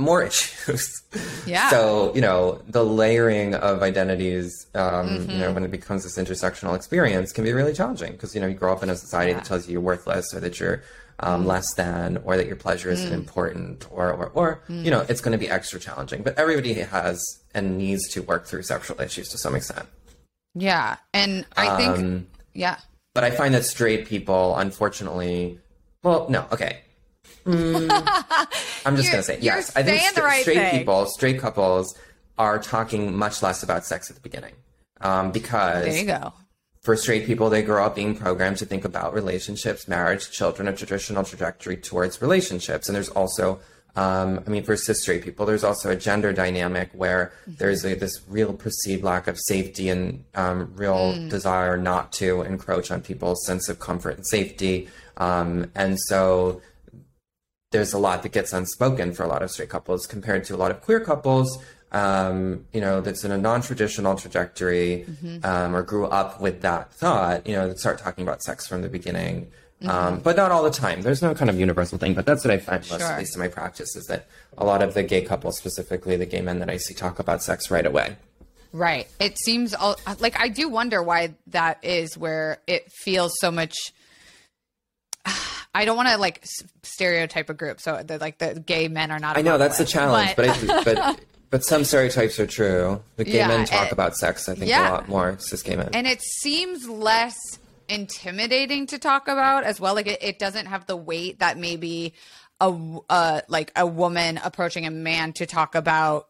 more issues. Yeah. So you know the layering of identities, um, you Mm-hmm. know, when it becomes this intersectional experience, can be really challenging because you know you grow up in a society that tells you you're worthless or that you're um, less than or that your pleasure Mm. isn't important or or, or you know it's going to be extra challenging. But everybody has and needs to work through sexual issues to some extent. Yeah. And I think, Um, yeah. but I find that straight people, unfortunately, well, no, okay. Mm, I'm just gonna say yes. I think st- right straight thing. people, straight couples, are talking much less about sex at the beginning, um, because There you go. for straight people, they grow up being programmed to think about relationships, marriage, children, a traditional trajectory towards relationships. And there's also, um, I mean, for cis straight people, there's also a gender dynamic where there's a, this real perceived lack of safety and um, real desire not to encroach on people's sense of comfort and safety. Um, and so there's a lot that gets unspoken for a lot of straight couples compared to a lot of queer couples um, you know that's in a non-traditional trajectory um, or grew up with that thought you know that start talking about sex from the beginning um, but not all the time there's no kind of universal thing but that's what i find most Sure. at least in my practice is that a lot of the gay couples specifically the gay men that i see talk about sex right away Right. It seems all, like I do wonder why that is where it feels so much. I don't want to like stereotype a group. So the, like the gay men are not. i know that's the challenge but I, but but some stereotypes are true the gay Yeah, men talk and- about sex i think yeah. a lot more cis gay men and it seems less intimidating to talk about as well like it, it doesn't have the weight that maybe a uh, like a woman approaching a man to talk about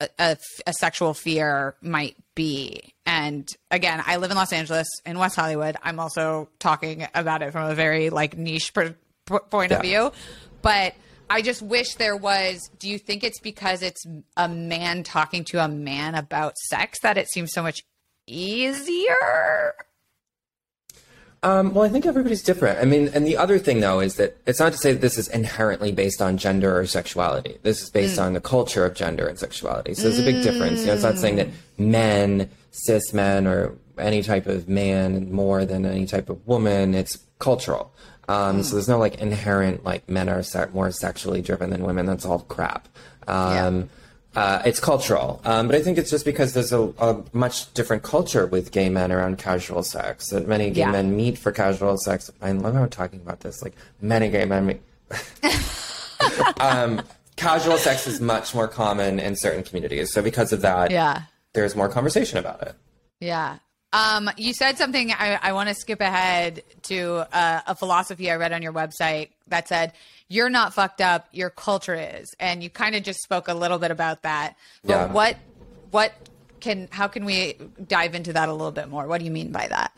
a, a, a sexual fear might be. And again i live in los angeles in west hollywood. I'm also talking about it from a very like niche per, per- point of view. But i just wish there was do you think it's because it's a man talking to a man about sex that it seems so much easier Um, well, I think everybody's different. I mean, and the other thing though is that it's not to say that this is inherently based on gender or sexuality. This is based on the culture of gender and sexuality. So there's a big difference. You know, it's not saying that men, cis men, or any type of man more than any type of woman. It's cultural. Um, So there's no like inherent like men are se- more sexually driven than women. That's all crap. Um, uh, it's cultural, um, but I think it's just because there's a, a much different culture with gay men around casual sex. That many gay Yeah. men meet for casual sex. I love how I'm talking about this. Like many gay men meet. um, casual sex is much more common in certain communities. So because of that, yeah there's more conversation about it. Yeah. Um, you said something. I, I want to skip ahead to uh, a philosophy I read on your website that said, "You're not fucked up. Your culture is," and you kind of just spoke a little bit about that. But Yeah. what, what can, how can we dive into that a little bit more? What do you mean by that?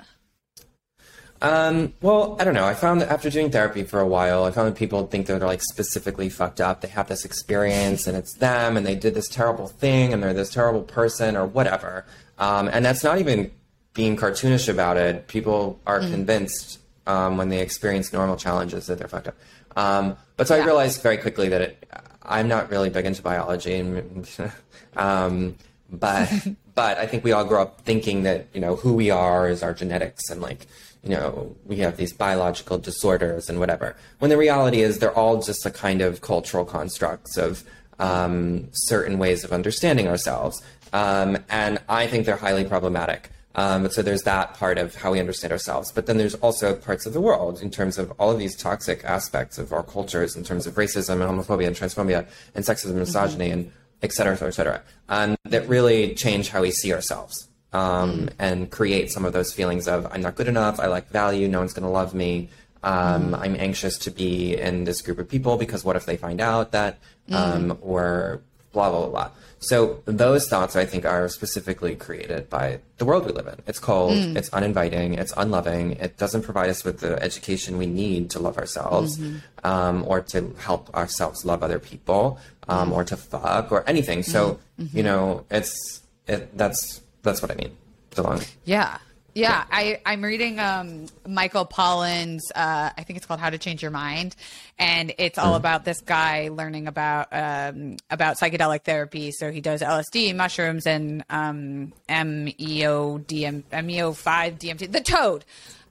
Um, well, I don't know. I found that after doing therapy for a while, I found that people think that they're like specifically fucked up. They have this experience and it's them and they did this terrible thing and they're this terrible person or whatever. Um, and that's not even being cartoonish about it. People are Mm. convinced um, when they experience normal challenges that they're fucked up. Um, but so I realized very quickly that it, I'm not really big into biology, and, um, but but I think we all grow up thinking that you know who we are is our genetics, and like you know we have these biological disorders and whatever. When the reality is they're all just a kind of cultural constructs of um, certain ways of understanding ourselves, um, and I think they're highly problematic. Um, so there's that part of how we understand ourselves. But then there's also parts of the world in terms of all of these toxic aspects of our cultures, in terms of racism and homophobia and transphobia and sexism and misogyny and et cetera, et cetera, et cetera, um, that really change how we see ourselves um, and create some of those feelings of I'm not good enough, I lack value, no one's going to love me. Um, I'm anxious to be in this group of people because what if they find out that, um, or blah, blah, blah, blah. So those thoughts, I think, are specifically created by the world we live in. It's cold, it's uninviting, it's unloving, it doesn't provide us with the education we need to love ourselves um, or to help ourselves love other people um, or to fuck or anything. So, you know, it's it, that's that's what I mean. So long. Yeah. Yeah, I, I'm reading um, Michael Pollan's, uh, I think it's called How to Change Your Mind. And it's all about this guy learning about um, about psychedelic therapy. So he does LSD, mushrooms, and um, MEO, DM, MEO5 DMT, the toad.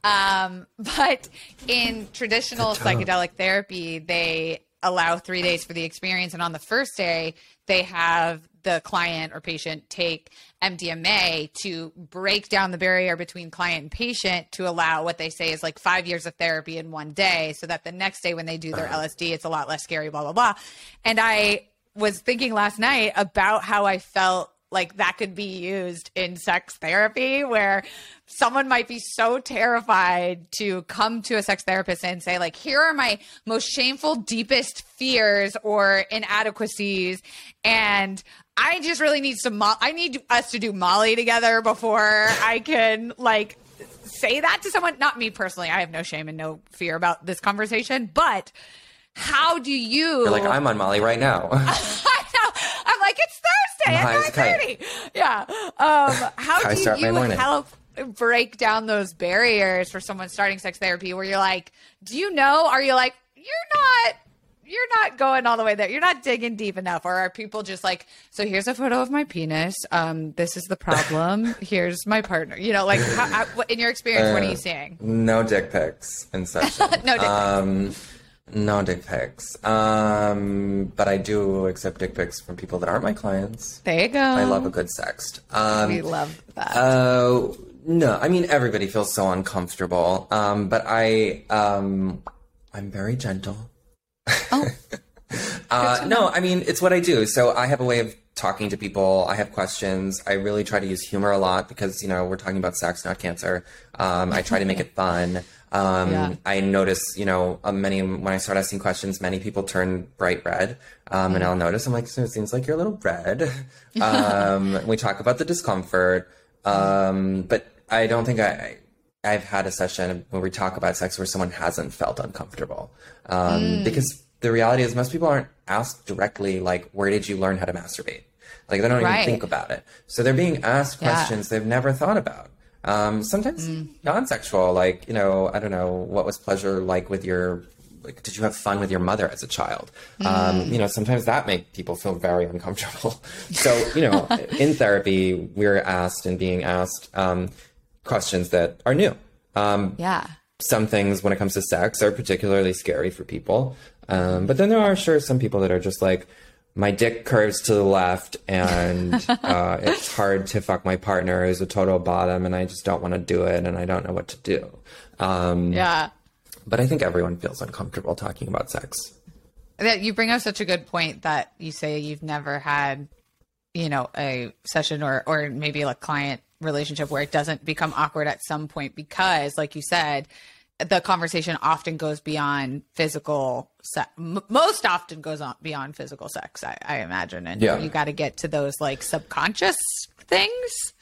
Um, but in traditional psychedelic therapy, they allow three days for the experience. And on the first day, they have the client or patient take MDMA to break down the barrier between client and patient to allow what they say is like five years of therapy in one day so that the next day when they do their uh-huh. LSD, it's a lot less scary, blah, blah, blah. And I was thinking last night about how I felt like that could be used in sex therapy where someone might be so terrified to come to a sex therapist and say like here are my most shameful deepest fears or inadequacies and i just really need some mo- i need us to do molly together before i can like say that to someone not me personally i have no shame and no fear about this conversation but how do you You're like I'm on Molly right now. I know. I'm like, it's Thursday high as at 9:30. Yeah. Um, how do you help break down those barriers for someone starting sex therapy where you're like, do you know? Are you like, you're not you're not going all the way there. You're not digging deep enough. Or are people just like, so here's a photo of my penis. Um, this is the problem. here's my partner. You know, like how, how, in your experience, what are you seeing? No dick pics in session. No dick pics. Um, no dick pics. Um, but I do accept dick pics from people that aren't my clients. There you go. I love a good sext. Um, We love that. Uh, no, I mean everybody feels so uncomfortable. Um, but I, um, I'm very gentle. oh, Uh, no, I mean it's what I do. So I have a way of talking to people. I have questions. I really try to use humor a lot because you know we're talking about sex, not cancer. Um, I try to make it fun. Um, Yeah. I notice, you know, uh, many when I start asking questions, many people turn bright red, um, and I'll notice. I'm like, so it seems like you're a little red. Um, we talk about the discomfort, um, but I don't think I. I've had a session where we talk about sex where someone hasn't felt uncomfortable. Um, Because the reality is, most people aren't asked directly, like, where did you learn how to masturbate? Like, they don't Right. even think about it. So they're being asked Yeah. questions they've never thought about. Um, sometimes non sexual, like, you know, I don't know, what was pleasure like with your. Like, did you have fun with your mother as a child? Um, you know, sometimes that makes people feel very uncomfortable. So, you know, in therapy, we're asked and being asked um, questions that are new. Um, yeah. some things when it comes to sex are particularly scary for people. Um, but then there are sure some people that are just like, my dick curves to the left and uh, it's hard to fuck my partner who's a total bottom and I just don't want to do it and I don't know what to do. Um, Yeah. But I think everyone feels uncomfortable talking about sex. that you bring up such a good point that you say you've never had you know a session or or maybe a client relationship where it doesn't become awkward at some point because like you said the conversation often goes beyond physical sex most often goes on beyond physical sex i, I imagine and Yeah. you got to get to those like subconscious things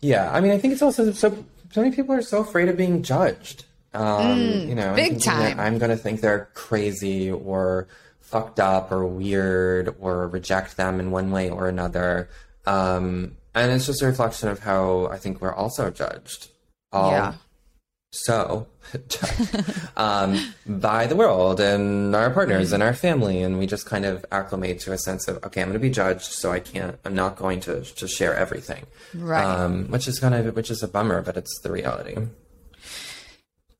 Yeah, I mean, I think it's also so so many people are so afraid of being judged. Um, you know, big time. I'm going to think they're crazy or fucked up or weird or reject them in one way or another. Um, and it's just a reflection of how I think we're also judged. All Yeah. So um, by the world and our partners and our family, and we just kind of acclimate to a sense of okay, I'm going to be judged, so I can't. I'm not going to to share everything, Right. Um, which is kind of which is a bummer, but it's the reality.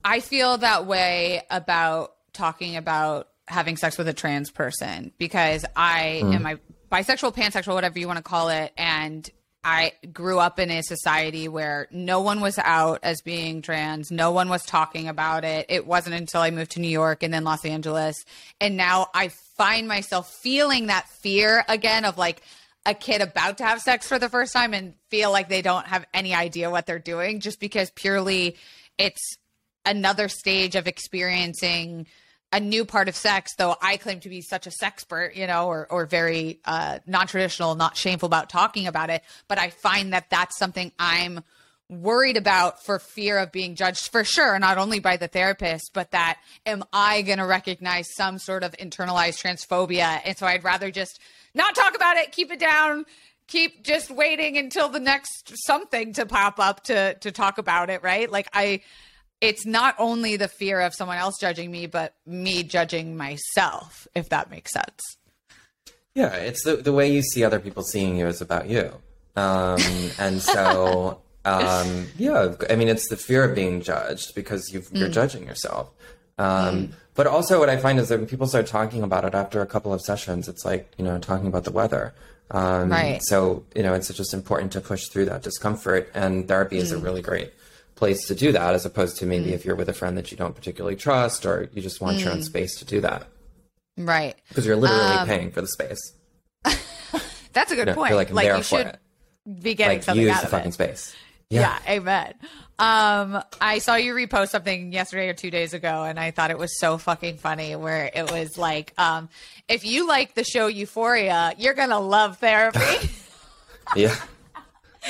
I feel that way about talking about having sex with a trans person because I am a bisexual, pansexual, whatever you want to call it, and I grew up in a society where no one was out as being trans, no one was talking about it. It wasn't until I moved to New York and then Los Angeles, and now I find myself feeling that fear again of like a kid about to have sex for the first time and feel like they don't have any idea what they're doing just because purely it's another stage of experiencing a new part of sex though i claim to be such a sexpert you know or, or very uh, non-traditional not shameful about talking about it but i find that that's something i'm worried about for fear of being judged for sure not only by the therapist but that am i going to recognize some sort of internalized transphobia? And so i'd rather just not talk about it keep it down keep just waiting until the next something to pop up to to talk about it right? Like i it's not only the fear of someone else judging me but me judging myself if that makes sense Yeah, it's the the way you see other people seeing you is about you, um, and so um, yeah, I mean it's the fear of being judged because you've, you're judging yourself. Um, But also, what I find is that when people start talking about it after a couple of sessions, it's like you know talking about the weather. Um, Right. So you know it's just important to push through that discomfort, and therapy is a really great place to do that, as opposed to maybe if you're with a friend that you don't particularly trust, or you just want your own space to do that right because you're literally paying for the space. that's a good You're, point you're like, like there you for should it. be getting Like something use out the of fucking it space. yeah. amen um i saw you repost something yesterday or two days ago and i thought it was so fucking funny where it was like um if you like the show euphoria you're gonna love therapy Yeah.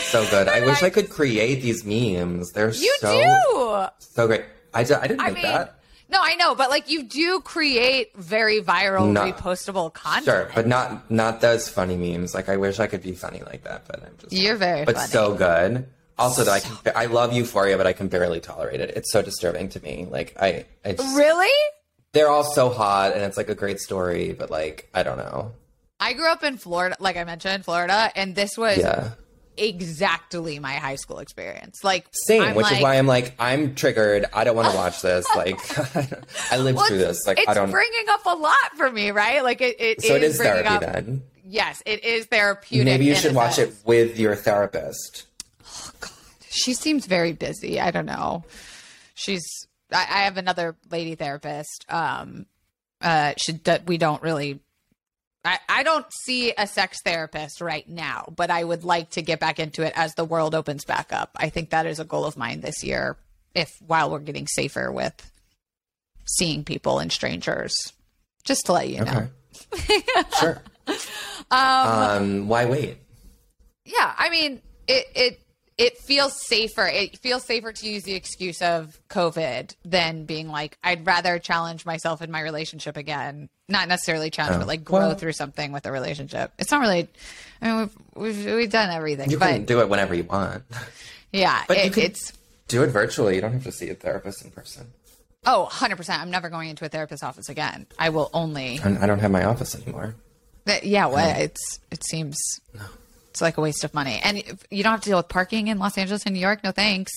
So good. I wish I could create these memes. They're you so do so great. I, d- I didn't I make mean, that. no, I know, but like you do create very viral, No. repostable content. Sure, but not not those funny memes. Like I wish I could be funny like that, but I'm just You're very but funny. so good. Also, that I can I love Euphoria, but I can barely tolerate it. It's so disturbing to me. Like I, I just, Really? they're all so hot, and it's like a great story, but like I don't know. I grew up in Florida, like I mentioned, Florida, and this was Yeah, exactly my high school experience. Like same. I'm which like- is why I'm like I'm triggered. I don't want to watch this. Like I lived Well, through this. Like it's I don't. bringing up a lot for me, right? Like it, it so it is therapy up- then. Yes, it is therapeutic. Maybe you should watch it with your therapist. Oh God, She seems very busy. I don't know. She's. I, I have another lady therapist. Um, uh, she we don't really. I, I don't see a sex therapist right now, but I would like to get back into it as the world opens back up. I think that is a goal of mine this year. If while we're getting safer with seeing people and strangers, just to let you know. Okay. sure. Um, why wait? Yeah, I mean, it it it feels safer. It feels safer to use the excuse of COVID than being like, I'd rather challenge myself in my relationship again. Not necessarily challenge, but oh. like grow Well- through something with a relationship. It's not really. I mean, we've we've, we've done everything, You but can do it whenever you want. yeah, But it, it's do it virtually. You don't have to see a therapist in person. oh, 100 percent. I'm never going into a therapist's office again. I will only. I don't have my office anymore. Yeah, well, it's it seems it's like a waste of money, and you don't have to deal with parking in Los Angeles and New York. No thanks.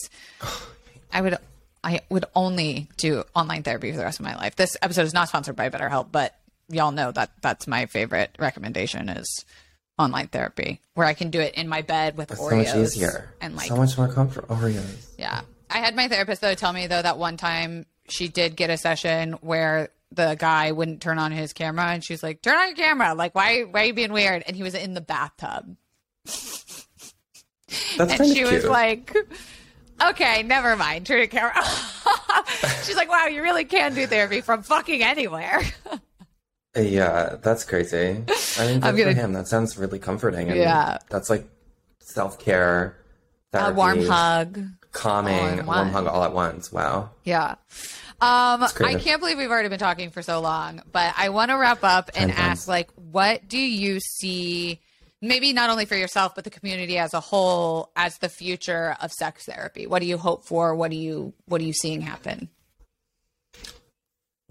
I would I would only do online therapy for the rest of my life. This episode is not sponsored by BetterHelp, but y'all know that that's my favorite recommendation is online therapy, where I can do it in my bed with It's Oreos so much easier. and like so much more comfortable. Oreos. yeah. I had my therapist though tell me though that one time she did get a session where the guy wouldn't turn on his camera and she's like, Turn on your camera. Like, why why are you being weird? And he was in the bathtub. That's And she of was like, Okay, never mind. Turn your camera. she's like, Wow, you really can do therapy from fucking anywhere. yeah, that's crazy. I mean, I'm gonna- him. That sounds really comforting. And Yeah. that's like self care. a warm hug. calming, one. warm hug all at once. Wow. Yeah. Um, I can't believe we've already been talking for so long, but I want to wrap up and ask, like, what do you see, maybe not only for yourself, but the community as a whole, as the future of sex therapy? What do you hope for? What do you, what are you seeing happen?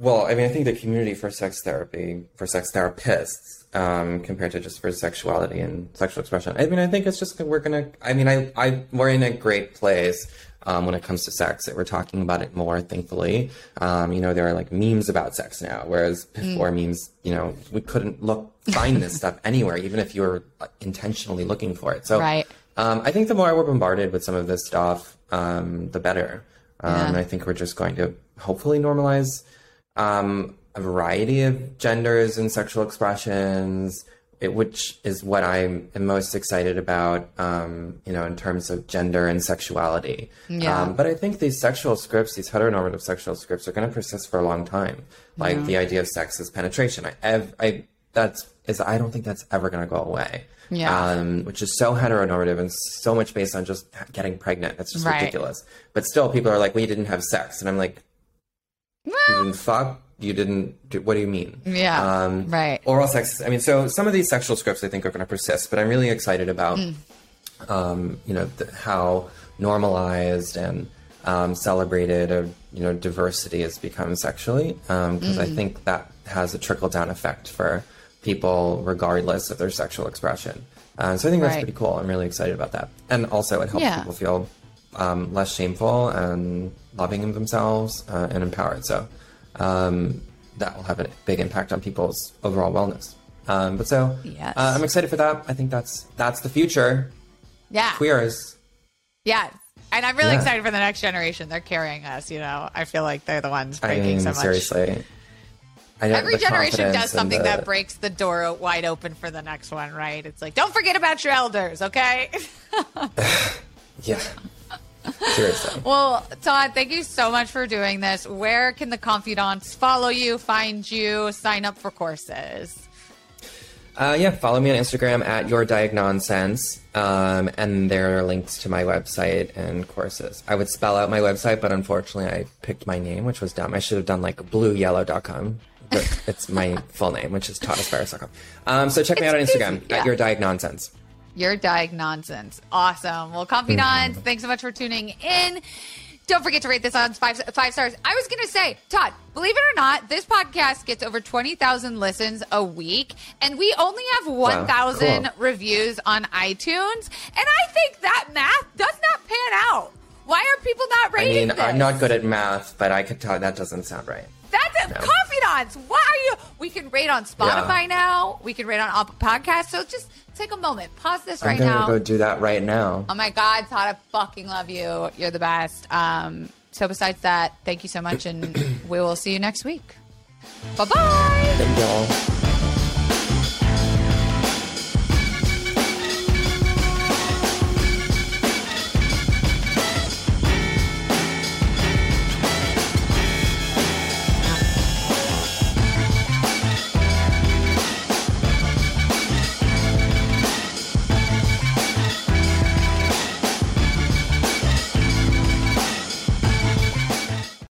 Well, I mean, I think the community for sex therapy, for sex therapists, um, compared to just for sexuality and sexual expression. I mean, I think it's just we're gonna. I mean, I, I we're in a great place um, when it comes to sex. That we're talking about it more. Thankfully, um, you know, there are like memes about sex now, whereas before memes, you know, we couldn't look find this stuff anywhere, even if you were uh, intentionally looking for it. So, Right. um, I think the more we're bombarded with some of this stuff, um, the better. Um, Yeah. And I think we're just going to hopefully normalize um, a variety of genders and sexual expressions, it, which is what I'm most excited about, um, you know, in terms of gender and sexuality. Yeah. Um, but I think these sexual scripts, these heteronormative sexual scripts, are going to persist for a long time. Like the idea of sex as penetration. I, ev- I that's is I don't think that's ever going to go away. Yeah. Um, which is so heteronormative and so much based on just getting pregnant. That's just Right. ridiculous. But still, people are like, "We didn't have sex," and I'm like, you didn't fuck you didn't do, what do you mean Yeah, um, right. oral sex i mean so some of these sexual scripts i think are going to persist but i'm really excited about Mm. um, you know the, how normalized and um, celebrated of you know diversity has become sexually because i Mm. think that has a trickle down effect for people regardless of their sexual expression uh, so i think that's Right. pretty cool i'm really excited about that and also it helps Yeah. people feel um, less shameful and loving of themselves uh, and empowered. So um, that will have a big impact on people's overall wellness. Um, but so Yes. uh, I'm excited for that. I think that's that's the future. Yeah. Queers. Yeah. And I'm really Yeah. excited for the next generation. They're carrying us, you know. I feel like they're the ones I breaking mean, so much. seriously. I know Every generation does something the- that breaks the door wide open for the next one, right? It's like, don't forget about your elders, okay? Yeah. Seriously. well, Todd, thank you so much for doing this. Where can the confidants follow you, find you, sign up for courses? Uh, yeah, follow me on Instagram at your diagnonsense, um, and there are links to my website and courses. I would spell out my website, but unfortunately, I picked my name, which was dumb. I should have done like blueyellow.com. But it's my full name, which is toddsbaratz.com. Um, so check me out on Instagram easy, yeah. at your diagnonsense. Your Diag Nonsense. Awesome. Well, confidants, thanks so much for tuning in. Don't forget to rate this on five, five stars. I was going to say, Todd, believe it or not, this podcast gets over 20,000 listens a week, and we only have 1,000 cool. reviews on iTunes. And I think that math does not pan out. Why are people not rating I mean, this? I'm not good at math, but I could tell that doesn't sound right. That's a No. confidants. Why are you? We can rate on Spotify Yeah. now. We can rate on Apple Podcasts. So just take a moment, pause this I'm right gonna now. go do that right now. Oh my God, Todd, I fucking love you. You're the best. Um, so besides that, thank you so much, and we will see you next week. Bye bye. Thank y'all.